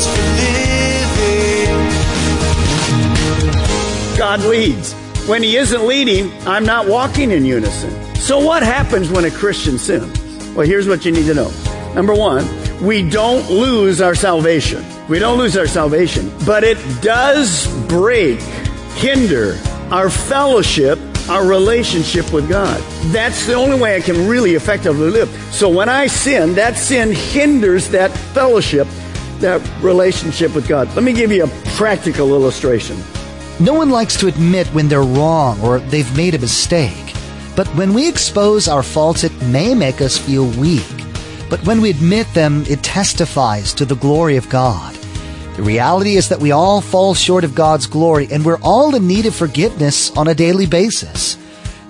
For living. God leads. When He isn't leading, I'm not walking in unison. So, what happens when a Christian sins? Well, here's what you need to know. Number one, we don't lose our salvation. We don't lose our salvation, but it does break, hinder our fellowship our relationship with God. That's the only way I can really effectively live. So when I sin, that sin hinders that fellowship, that relationship with God. Let me give you a practical illustration. No one likes to admit when they're wrong or they've made a mistake. But when we expose our faults, it may make us feel weak. But when we admit them, it testifies to the glory of God. The reality is that we all fall short of God's glory and we're all in need of forgiveness on a daily basis.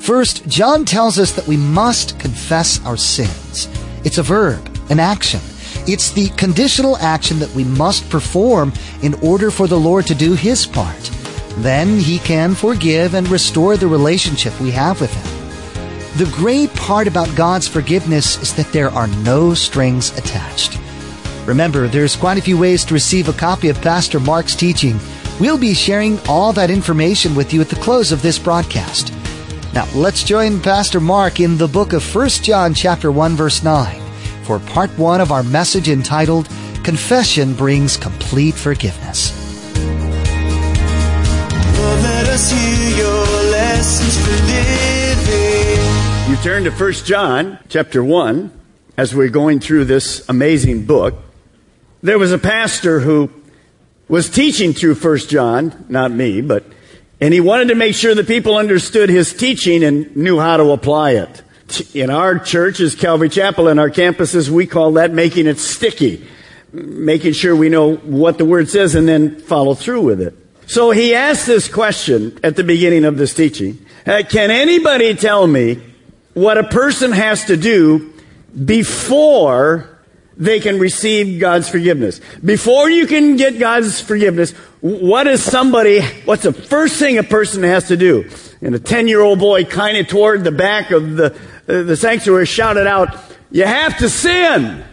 First, John tells us that we must confess our sins. It's a verb, an action. It's the conditional action that we must perform in order for the Lord to do His part. Then He can forgive and restore the relationship we have with Him. The great part about God's forgiveness is that there are no strings attached. Remember, there's quite a few ways to receive a copy of Pastor Mark's teaching. We'll be sharing all that information with you at the close of this broadcast. Now, let's join Pastor Mark in the book of 1 John chapter 1 verse 9 for part 1 of our message entitled Confession Brings Complete Forgiveness. You turn to 1 John chapter 1 as we're going through this amazing book. There was a pastor who was teaching through First John, not me, but, and he wanted to make sure that people understood his teaching and knew how to apply it. In our churches, Calvary Chapel, and our campuses, we call that making it sticky. Making sure we know what the word says and then follow through with it. So he asked this question at the beginning of this teaching. Uh, can anybody tell me what a person has to do before they can receive God's forgiveness. Before you can get God's forgiveness, what is somebody, what's the first thing a person has to do? And a 10 year old boy kind of toward the back of the, Uh, the sanctuary shouted out, you have to sin.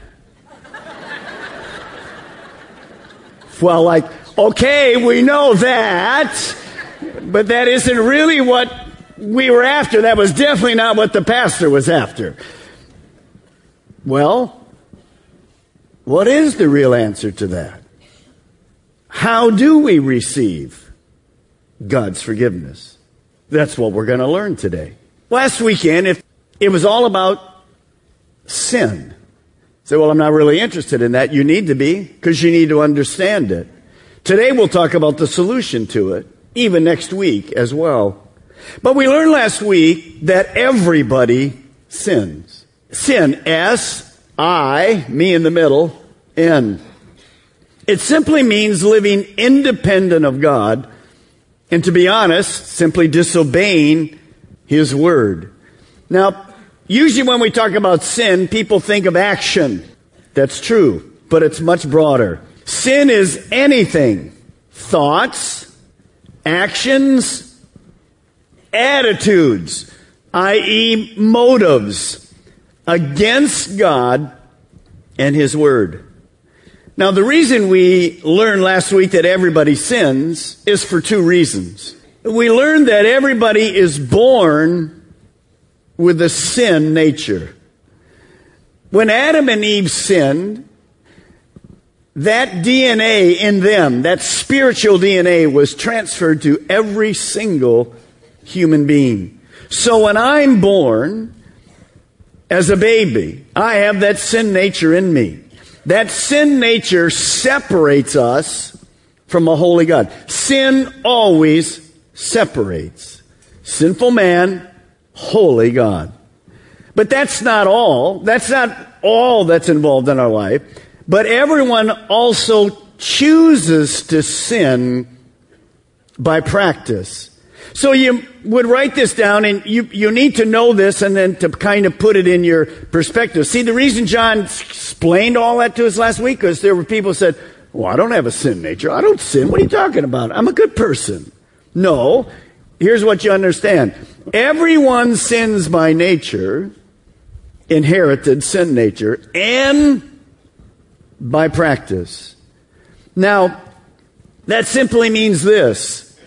well, like, okay, we know that, but that isn't really what we were after. That was definitely not what the pastor was after. Well, what is the real answer to that? How do we receive God's forgiveness? That's what we're going to learn today. Last weekend, if it was all about sin. Say, well, I'm not really interested in that. You need to be because you need to understand it. Today we'll talk about the solution to it, even next week as well. But we learned last week that everybody sins. Sin, S I, me in the middle, N. It simply means living independent of God and to be honest, simply disobeying His Word. Now, usually when we talk about sin, people think of action. That's true, but it's much broader. Sin is anything. Thoughts, actions, attitudes, i.e. motives against God and His Word. Now, the reason we learned last week that everybody sins is for two reasons. We learned that everybody is born with a sin nature. When Adam and Eve sinned, that DNA in them, that spiritual DNA was transferred to every single human being. So when I'm born, as a baby. I have that sin nature in me. That sin nature separates us from a holy God. Sin always separates sinful man, holy God. But that's not all. That's not all that's involved in our life. But everyone also chooses to sin by practice. So you would write this down and you, you need to know this and then to kind of put it in your perspective. See, the reason John explained all that to us last week was there were people said, well, I don't have a sin nature. I don't sin. What are you talking about? I'm a good person. No. Here's what you understand. Everyone sins by nature, inherited sin nature, and by practice. Now, that simply means this.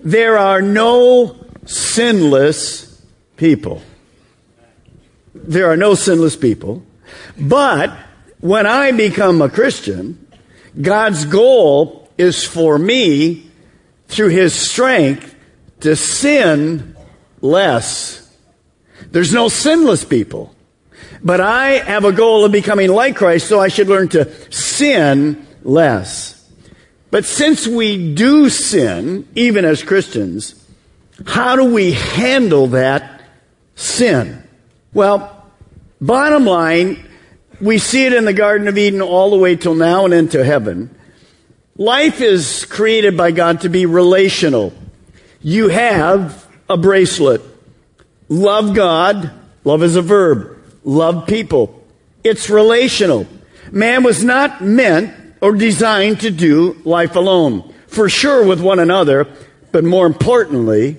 There are no sinless people. There are no sinless people. But when I become a Christian, God's goal is for me, through His strength, to sin less. There's no sinless people. But I have a goal of becoming like Christ, so I should learn to sin less. But since we do sin, even as Christians, how do we handle that sin? Well, bottom line, we see it in the Garden of Eden all the way till now and into heaven. Life is created by God to be relational. You have a bracelet. Love God. Love is a verb love people. It's relational. Man was not meant or designed to do life alone. For sure with one another, but more importantly,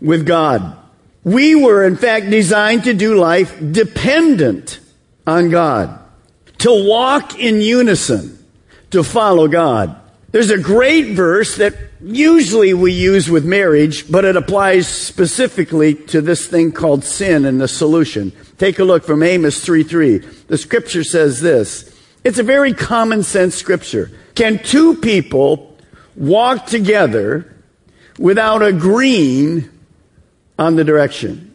with God. We were in fact designed to do life dependent on God. To walk in unison. To follow God. There's a great verse that usually we use with marriage, but it applies specifically to this thing called sin and the solution. Take a look from Amos 3 3. The scripture says this. It's a very common sense scripture. Can two people walk together without agreeing on the direction?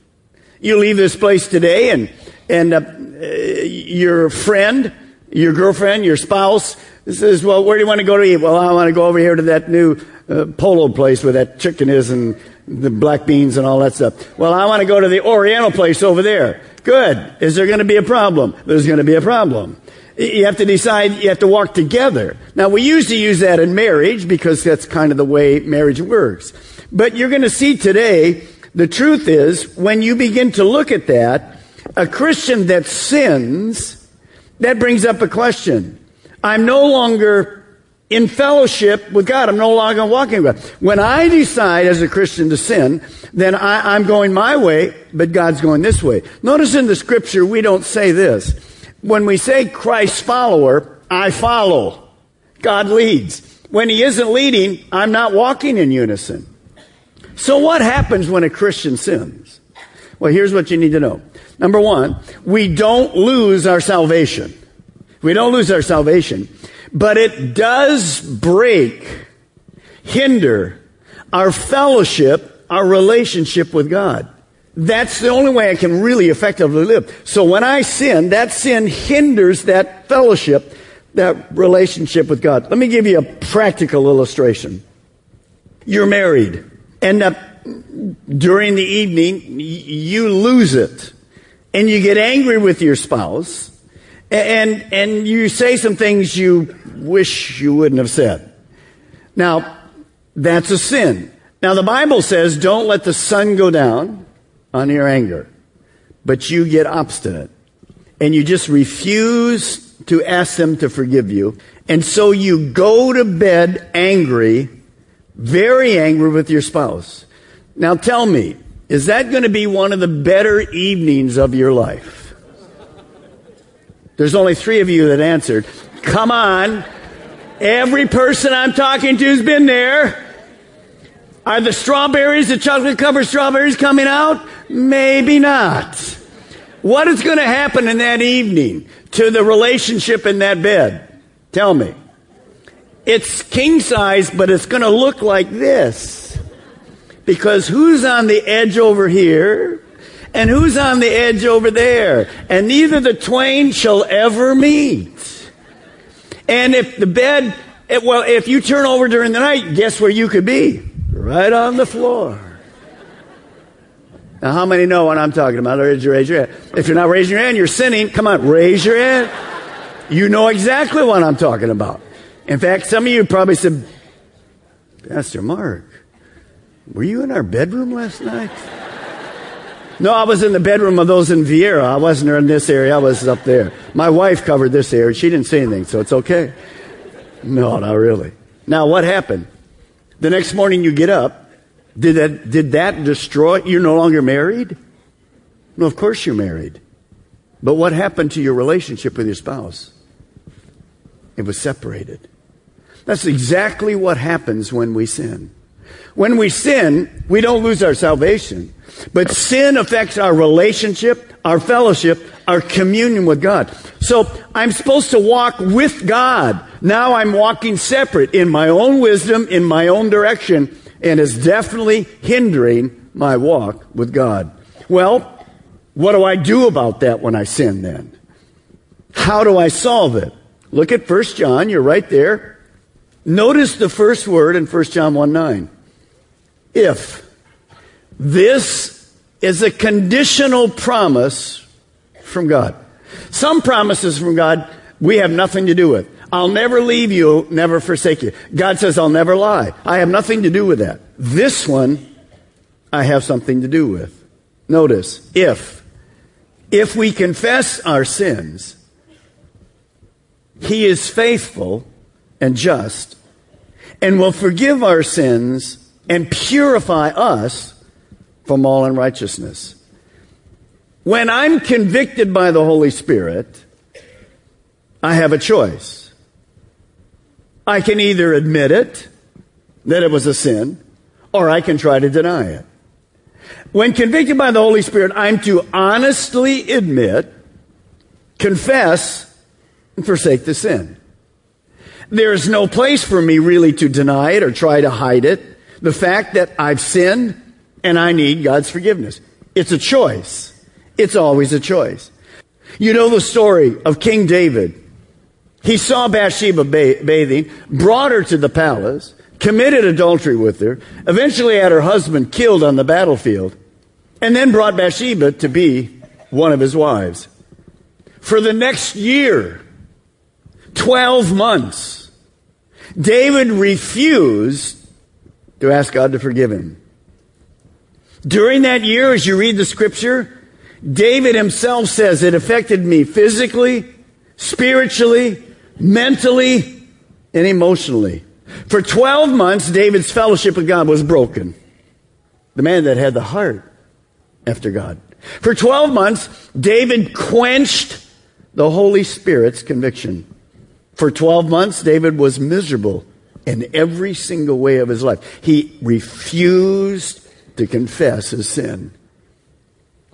You leave this place today and, and uh, your friend, your girlfriend, your spouse says, well, where do you want to go to eat? Well, I want to go over here to that new uh, polo place where that chicken is and the black beans and all that stuff. Well, I want to go to the Oriental place over there. Good. Is there going to be a problem? There's going to be a problem. You have to decide, you have to walk together. Now, we usually use that in marriage because that's kind of the way marriage works. But you're going to see today, the truth is, when you begin to look at that, a Christian that sins, that brings up a question. I'm no longer in fellowship with God. I'm no longer walking with God. When I decide as a Christian to sin, then I, I'm going my way, but God's going this way. Notice in the scripture, we don't say this. When we say Christ's follower, I follow. God leads. When he isn't leading, I'm not walking in unison. So what happens when a Christian sins? Well, here's what you need to know. Number one, we don't lose our salvation. We don't lose our salvation. But it does break, hinder our fellowship, our relationship with God. That's the only way I can really effectively live. So when I sin, that sin hinders that fellowship, that relationship with God. Let me give you a practical illustration. You're married, and uh, during the evening, you lose it, and you get angry with your spouse, and, and you say some things you wish you wouldn't have said. Now, that's a sin. Now, the Bible says, don't let the sun go down on your anger, but you get obstinate and you just refuse to ask them to forgive you. And so you go to bed angry, very angry with your spouse. Now tell me, is that going to be one of the better evenings of your life? There's only three of you that answered. Come on. Every person I'm talking to has been there. Are the strawberries, the chocolate covered strawberries coming out? Maybe not. What is going to happen in that evening to the relationship in that bed? Tell me. It's king size, but it's going to look like this. Because who's on the edge over here? And who's on the edge over there? And neither the twain shall ever meet. And if the bed, eh, well, if you turn over during the night, guess where you could be? right on the floor. Now, how many know what I'm talking about? Raise your, raise your hand. If you're not raising your hand, you're sinning. Come on, raise your hand. You know exactly what I'm talking about. In fact, some of you probably said, Pastor Mark, were you in our bedroom last night? No, I was in the bedroom of those in Viera. I wasn't in this area. I was up there. My wife covered this area. She didn't say anything, so it's okay. No, not really. Now, what happened? The next morning you get up. Did that, did that destroy? You're no longer married? No, of course you're married. But what happened to your relationship with your spouse? It was separated. That's exactly what happens when we sin. When we sin, we don't lose our salvation, but sin affects our relationship, our fellowship, our communion with God. So I'm supposed to walk with God. Now I'm walking separate in my own wisdom, in my own direction, and is definitely hindering my walk with God. Well, what do I do about that when I sin then? How do I solve it? Look at 1 John, you're right there. Notice the first word in 1 John 1 9. If. This is a conditional promise from God. Some promises from God we have nothing to do with. I'll never leave you, never forsake you. God says, I'll never lie. I have nothing to do with that. This one, I have something to do with. Notice, if. If we confess our sins, he is faithful and just and will forgive our sins and purify us from all unrighteousness. When I'm convicted by the Holy Spirit, I have a choice. I can either admit it, that it was a sin, or I can try to deny it. When convicted by the Holy Spirit, I'm to honestly admit, confess, and forsake the sin. There's no place for me really to deny it or try to hide it. The fact that I've sinned and I need God's forgiveness. It's a choice. It's always a choice. You know the story of King David. He saw Bathsheba bathing, brought her to the palace, committed adultery with her, eventually had her husband killed on the battlefield, and then brought Bathsheba to be one of his wives. For the next year, 12 months, David refused to ask God to forgive him. During that year, as you read the scripture, David himself says it affected me physically, spiritually, mentally, and emotionally. For 12 months, David's fellowship with God was broken. The man that had the heart after God. For 12 months, David quenched the Holy Spirit's conviction. For 12 months, David was miserable in every single way of his life. He refused to confess his sin.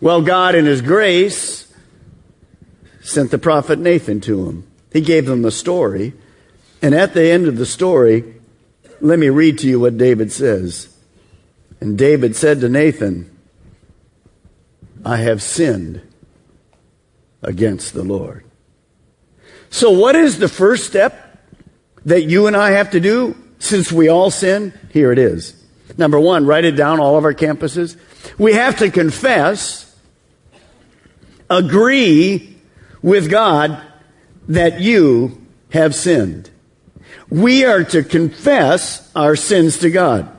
Well, God, in his grace, sent the prophet Nathan to him. He gave him a story. And at the end of the story, let me read to you what David says. And David said to Nathan, I have sinned against the Lord. So, what is the first step that you and I have to do since we all sin? Here it is. Number one, write it down all of our campuses. We have to confess, agree with God that you have sinned. We are to confess our sins to God.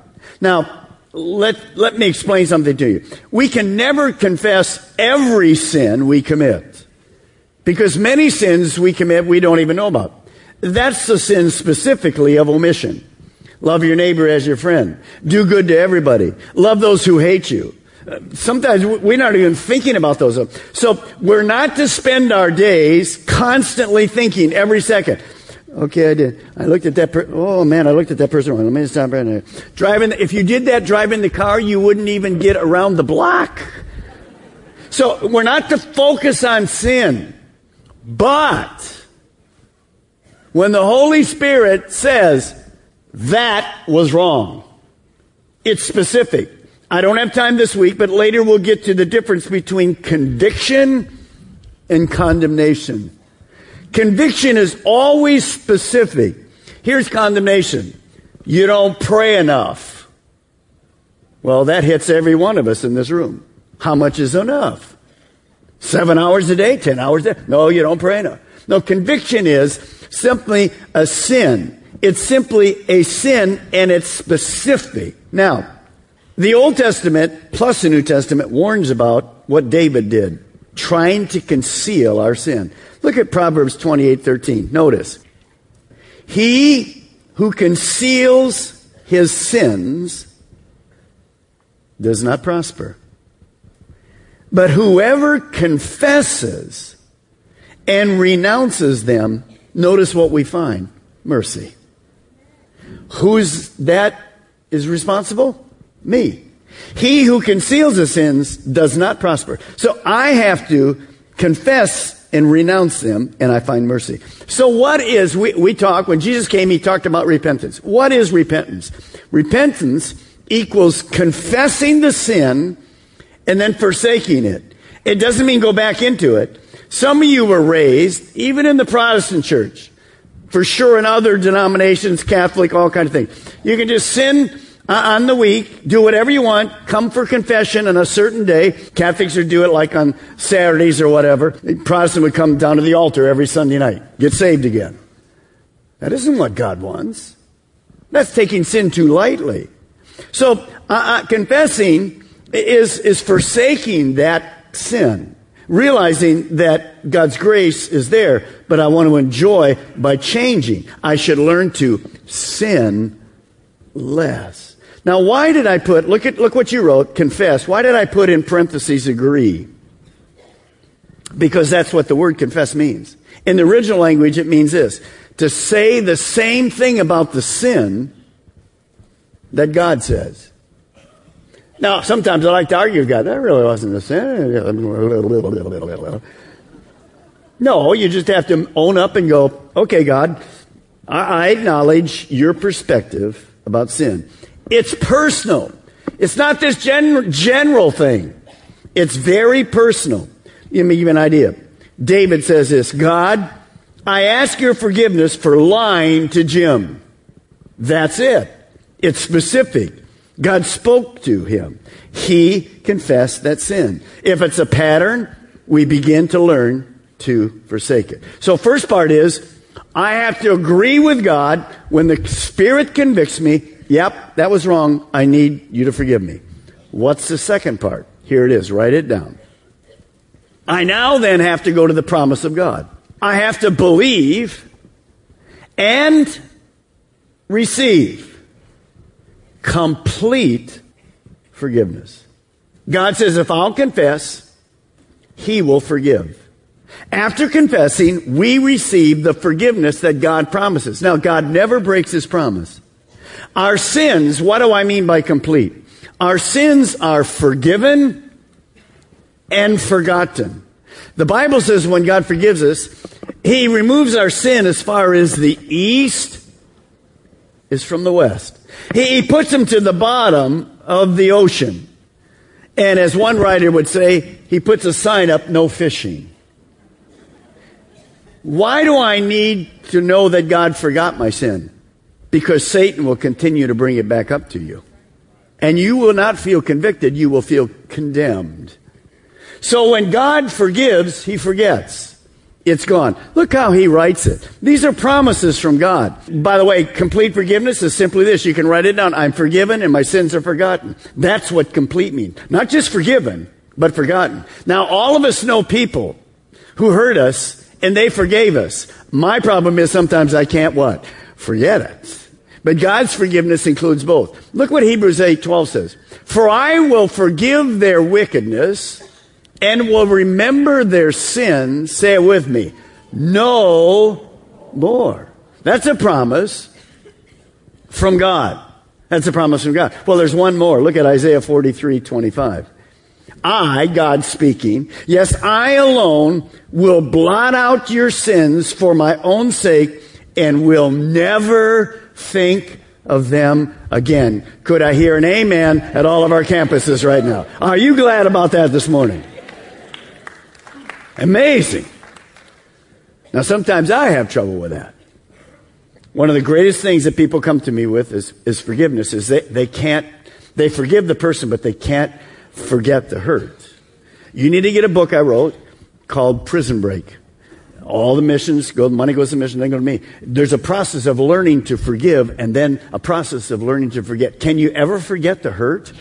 Now, let, let me explain something to you. We can never confess every sin we commit. Because many sins we commit we don't even know about. That's the sin specifically of omission. Love your neighbor as your friend. Do good to everybody. Love those who hate you. Sometimes we're not even thinking about those. So we're not to spend our days constantly thinking every second. Okay, I did. I looked at that. Per- oh man, I looked at that person. Let me stop right there. Driving. If you did that driving the car, you wouldn't even get around the block. So we're not to focus on sin. But when the Holy Spirit says that was wrong, it's specific. I don't have time this week, but later we'll get to the difference between conviction and condemnation. Conviction is always specific. Here's condemnation. You don't pray enough. Well, that hits every one of us in this room. How much is enough? Seven hours a day, ten hours a day? No, you don't pray enough. No, conviction is simply a sin. It's simply a sin and it's specific. Now, the Old Testament plus the New Testament warns about what David did, trying to conceal our sin. Look at Proverbs 28 13. Notice. He who conceals his sins does not prosper. But whoever confesses and renounces them, notice what we find mercy. Who's that is responsible? Me. He who conceals his sins does not prosper. So I have to confess and renounce them, and I find mercy. So what is, we, we talk, when Jesus came, he talked about repentance. What is repentance? Repentance equals confessing the sin and then forsaking it. It doesn't mean go back into it. Some of you were raised, even in the Protestant church, for sure in other denominations, Catholic, all kind of things. You can just sin on the week, do whatever you want, come for confession on a certain day. Catholics would do it like on Saturdays or whatever. Protestant would come down to the altar every Sunday night, get saved again. That isn't what God wants. That's taking sin too lightly. So, uh, uh, confessing is, is forsaking that sin. Realizing that God's grace is there, but I want to enjoy by changing. I should learn to sin less. Now, why did I put, look at, look what you wrote, confess. Why did I put in parentheses agree? Because that's what the word confess means. In the original language, it means this. To say the same thing about the sin that God says. Now, sometimes I like to argue with God. That really wasn't a sin. No, you just have to own up and go, okay, God, I acknowledge your perspective about sin. It's personal. It's not this gen- general thing. It's very personal. Let me give you an idea. David says this God, I ask your forgiveness for lying to Jim. That's it. It's specific. God spoke to him. He confessed that sin. If it's a pattern, we begin to learn to forsake it. So first part is, I have to agree with God when the Spirit convicts me. Yep, that was wrong. I need you to forgive me. What's the second part? Here it is. Write it down. I now then have to go to the promise of God. I have to believe and receive complete forgiveness. God says, if I'll confess, He will forgive. After confessing, we receive the forgiveness that God promises. Now, God never breaks His promise. Our sins, what do I mean by complete? Our sins are forgiven and forgotten. The Bible says when God forgives us, He removes our sin as far as the east is from the west. He, he puts them to the bottom of the ocean. And as one writer would say, he puts a sign up, no fishing. Why do I need to know that God forgot my sin? Because Satan will continue to bring it back up to you. And you will not feel convicted, you will feel condemned. So when God forgives, he forgets. It's gone. Look how he writes it. These are promises from God. By the way, complete forgiveness is simply this. You can write it down. I'm forgiven and my sins are forgotten. That's what complete means. Not just forgiven, but forgotten. Now, all of us know people who hurt us and they forgave us. My problem is sometimes I can't what? Forget it. But God's forgiveness includes both. Look what Hebrews 8:12 says. For I will forgive their wickedness and will remember their sins, say it with me, no more. That's a promise from God. That's a promise from God. Well, there's one more. Look at Isaiah 43, 25. I, God speaking, yes, I alone will blot out your sins for my own sake and will never think of them again. Could I hear an amen at all of our campuses right now? Are you glad about that this morning? Amazing. Now, sometimes I have trouble with that. One of the greatest things that people come to me with is, is forgiveness, is they, they can't, They forgive the person, but they can't forget the hurt. You need to get a book I wrote called Prison Break. All the missions go, the money goes to mission, then go to me. There's a process of learning to forgive and then a process of learning to forget. Can you ever forget the hurt?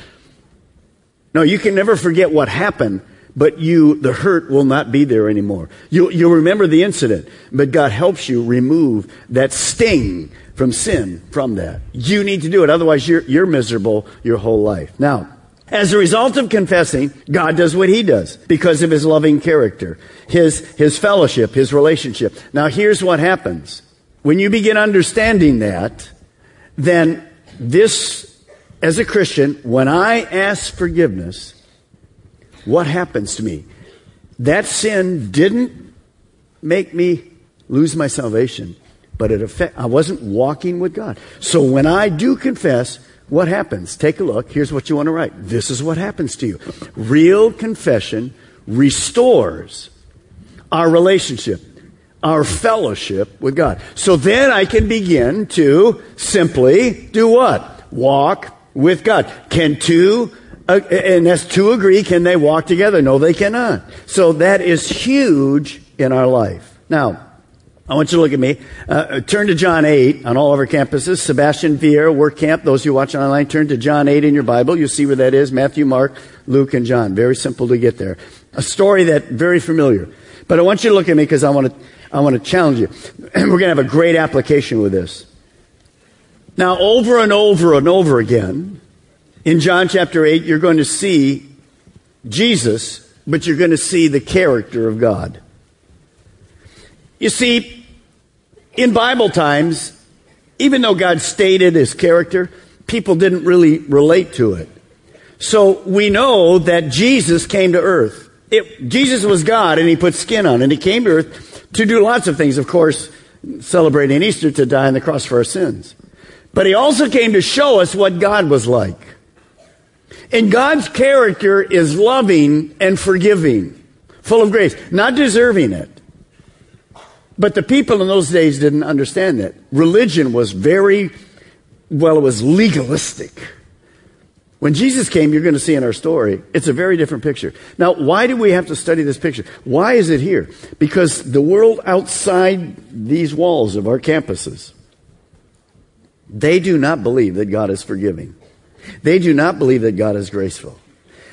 No, you can never forget what happened, but you, the hurt will not be there anymore. You, you'll remember the incident, but God helps you remove that sting from sin from that. You need to do it. Otherwise, you're, you're miserable your whole life. Now, as a result of confessing, God does what He does because of His loving character, His, His fellowship, His relationship. Now here's what happens. When you begin understanding that, then this, as a Christian, when I ask forgiveness, what happens to me? That sin didn't make me lose my salvation, but it affect, I wasn't walking with God. So when I do confess, what happens? Take a look. Here's what you want to write. This is what happens to you. Real confession restores our relationship, our fellowship with God. So then I can begin to simply do what? Walk with God. Can two, and as two agree, can they walk together? No, they cannot. So that is huge in our life. Now, I want you to look at me. Uh, turn to John 8 on all of our campuses. Sebastian Viera Work Camp. Those who watch online, turn to John 8 in your Bible. You'll see where that is. Matthew, Mark, Luke, and John. Very simple to get there. A story that very familiar. But I want you to look at me because I want to, I want to challenge you. We're going to have a great application with this. Now, over and over and over again, in John chapter 8, you're going to see Jesus, but you're going to see the character of God. You see, in Bible times, even though God stated his character, people didn't really relate to it. So we know that Jesus came to earth. It, Jesus was God and he put skin on and he came to earth to do lots of things, of course, celebrating Easter to die on the cross for our sins. But he also came to show us what God was like. And God's character is loving and forgiving, full of grace, not deserving it. But the people in those days didn't understand that. Religion was very, well, it was legalistic. When Jesus came, you're going to see in our story, it's a very different picture. Now, why do we have to study this picture? Why is it here? Because the world outside these walls of our campuses, they do not believe that God is forgiving. They do not believe that God is graceful.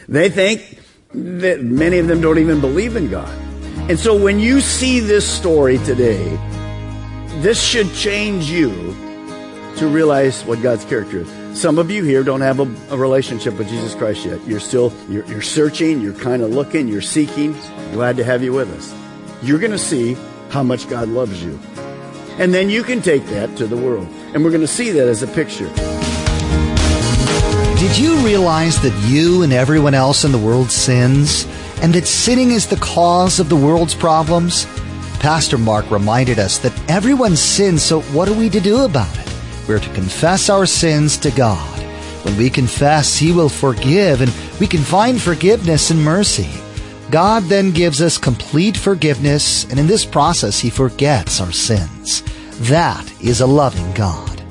They think that many of them don't even believe in God. And so when you see this story today, this should change you to realize what God's character is. Some of you here don't have a, a relationship with Jesus Christ yet. You're still, you're, you're searching, you're kind of looking, you're seeking. Glad to have you with us. You're going to see how much God loves you. And then you can take that to the world. And we're going to see that as a picture. Did you realize that you and everyone else in the world sins? and that sinning is the cause of the world's problems? Pastor Mark reminded us that everyone sins, so what are we to do about it? We're to confess our sins to God. When we confess, He will forgive, and we can find forgiveness and mercy. God then gives us complete forgiveness, and in this process, He forgets our sins. That is a loving God.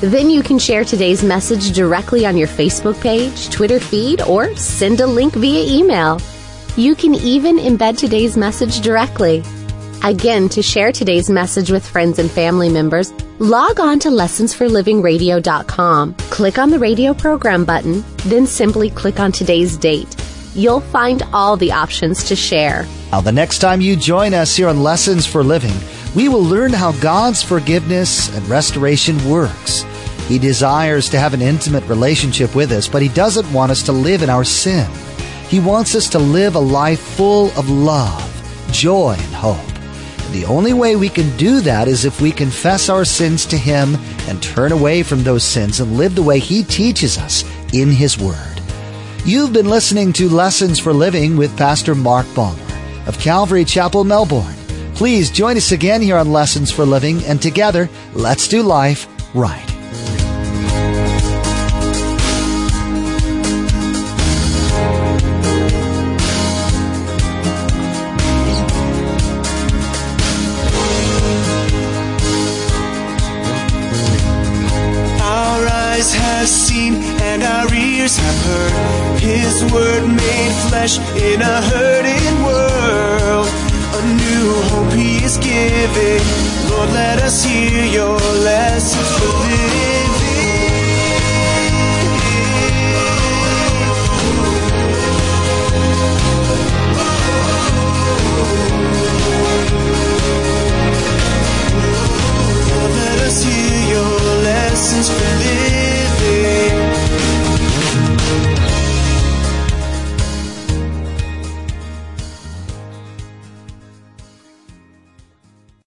Then you can share today's message directly on your Facebook page, Twitter feed, or send a link via email. You can even embed today's message directly. Again, to share today's message with friends and family members, log on to lessonsforlivingradio.com. Click on the radio program button, then simply click on today's date. You'll find all the options to share. Now, the next time you join us here on Lessons for Living, we will learn how God's forgiveness and restoration works. He desires to have an intimate relationship with us, but He doesn't want us to live in our sin. He wants us to live a life full of love, joy, and hope. The only way we can do that is if we confess our sins to Him and turn away from those sins and live the way He teaches us in His Word. You've been listening to Lessons for Living with Pastor Mark Balmer. of Calvary Chapel, Melbourne. Please join us again here on Lessons for Living, and together, let's do life right. Have seen and our ears have heard His word made flesh in a hurting hear